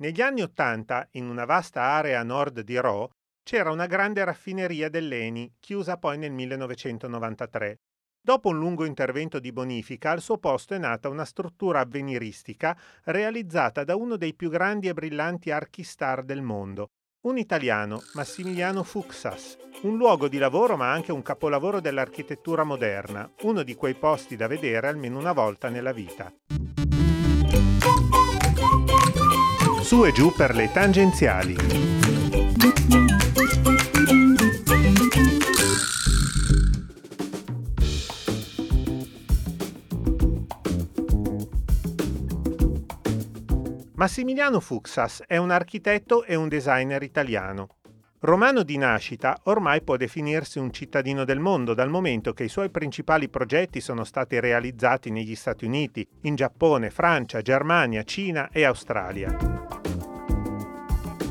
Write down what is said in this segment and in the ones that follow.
Negli anni Ottanta, in una vasta area nord di Rho, c'era una grande raffineria dell'Eni, chiusa poi nel 1993. Dopo un lungo intervento di bonifica, al suo posto è nata una struttura avveniristica realizzata da uno dei più grandi e brillanti archistar del mondo, un italiano, Massimiliano Fuxas, un luogo di lavoro ma anche un capolavoro dell'architettura moderna, uno di quei posti da vedere almeno una volta nella vita. Su e giù per le tangenziali. Massimiliano Fuxas è un architetto e un designer italiano. Romano di nascita, ormai può definirsi un cittadino del mondo dal momento che i suoi principali progetti sono stati realizzati negli Stati Uniti, in Giappone, Francia, Germania, Cina e Australia.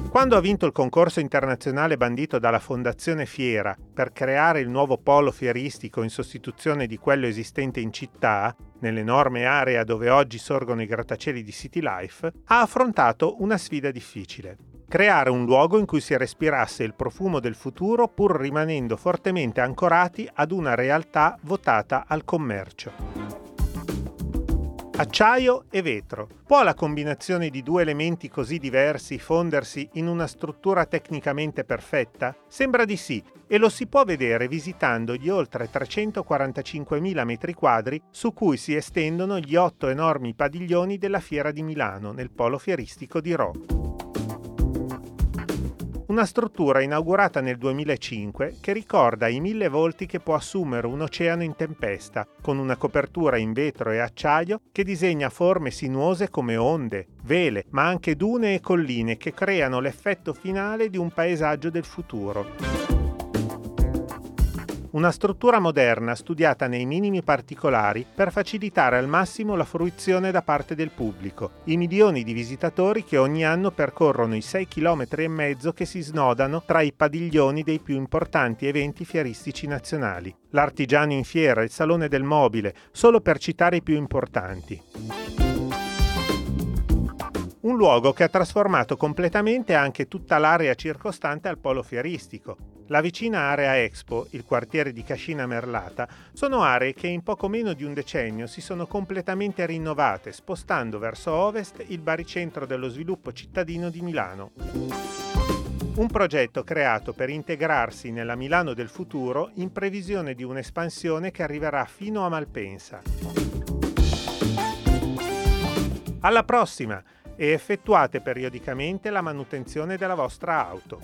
Quando ha vinto il concorso internazionale bandito dalla Fondazione Fiera per creare il nuovo polo fieristico in sostituzione di quello esistente in città, nell'enorme area dove oggi sorgono i grattacieli di City Life, ha affrontato una sfida difficile creare un luogo in cui si respirasse il profumo del futuro pur rimanendo fortemente ancorati ad una realtà votata al commercio. Acciaio e vetro. Può la combinazione di due elementi così diversi fondersi in una struttura tecnicamente perfetta? Sembra di sì, e lo si può vedere visitando gli oltre 345.000 metri quadri su cui si estendono gli otto enormi padiglioni della Fiera di Milano nel polo fieristico di Rho una struttura inaugurata nel 2005 che ricorda i mille volti che può assumere un oceano in tempesta, con una copertura in vetro e acciaio che disegna forme sinuose come onde, vele, ma anche dune e colline che creano l'effetto finale di un paesaggio del futuro. Una struttura moderna studiata nei minimi particolari per facilitare al massimo la fruizione da parte del pubblico, i milioni di visitatori che ogni anno percorrono i 6 km e mezzo che si snodano tra i padiglioni dei più importanti eventi fieristici nazionali, l'Artigiano in Fiera, il Salone del Mobile, solo per citare i più importanti. Un luogo che ha trasformato completamente anche tutta l'area circostante al polo fieristico. La vicina area Expo, il quartiere di Cascina Merlata, sono aree che in poco meno di un decennio si sono completamente rinnovate, spostando verso ovest il baricentro dello sviluppo cittadino di Milano. Un progetto creato per integrarsi nella Milano del futuro in previsione di un'espansione che arriverà fino a Malpensa. Alla prossima! e effettuate periodicamente la manutenzione della vostra auto.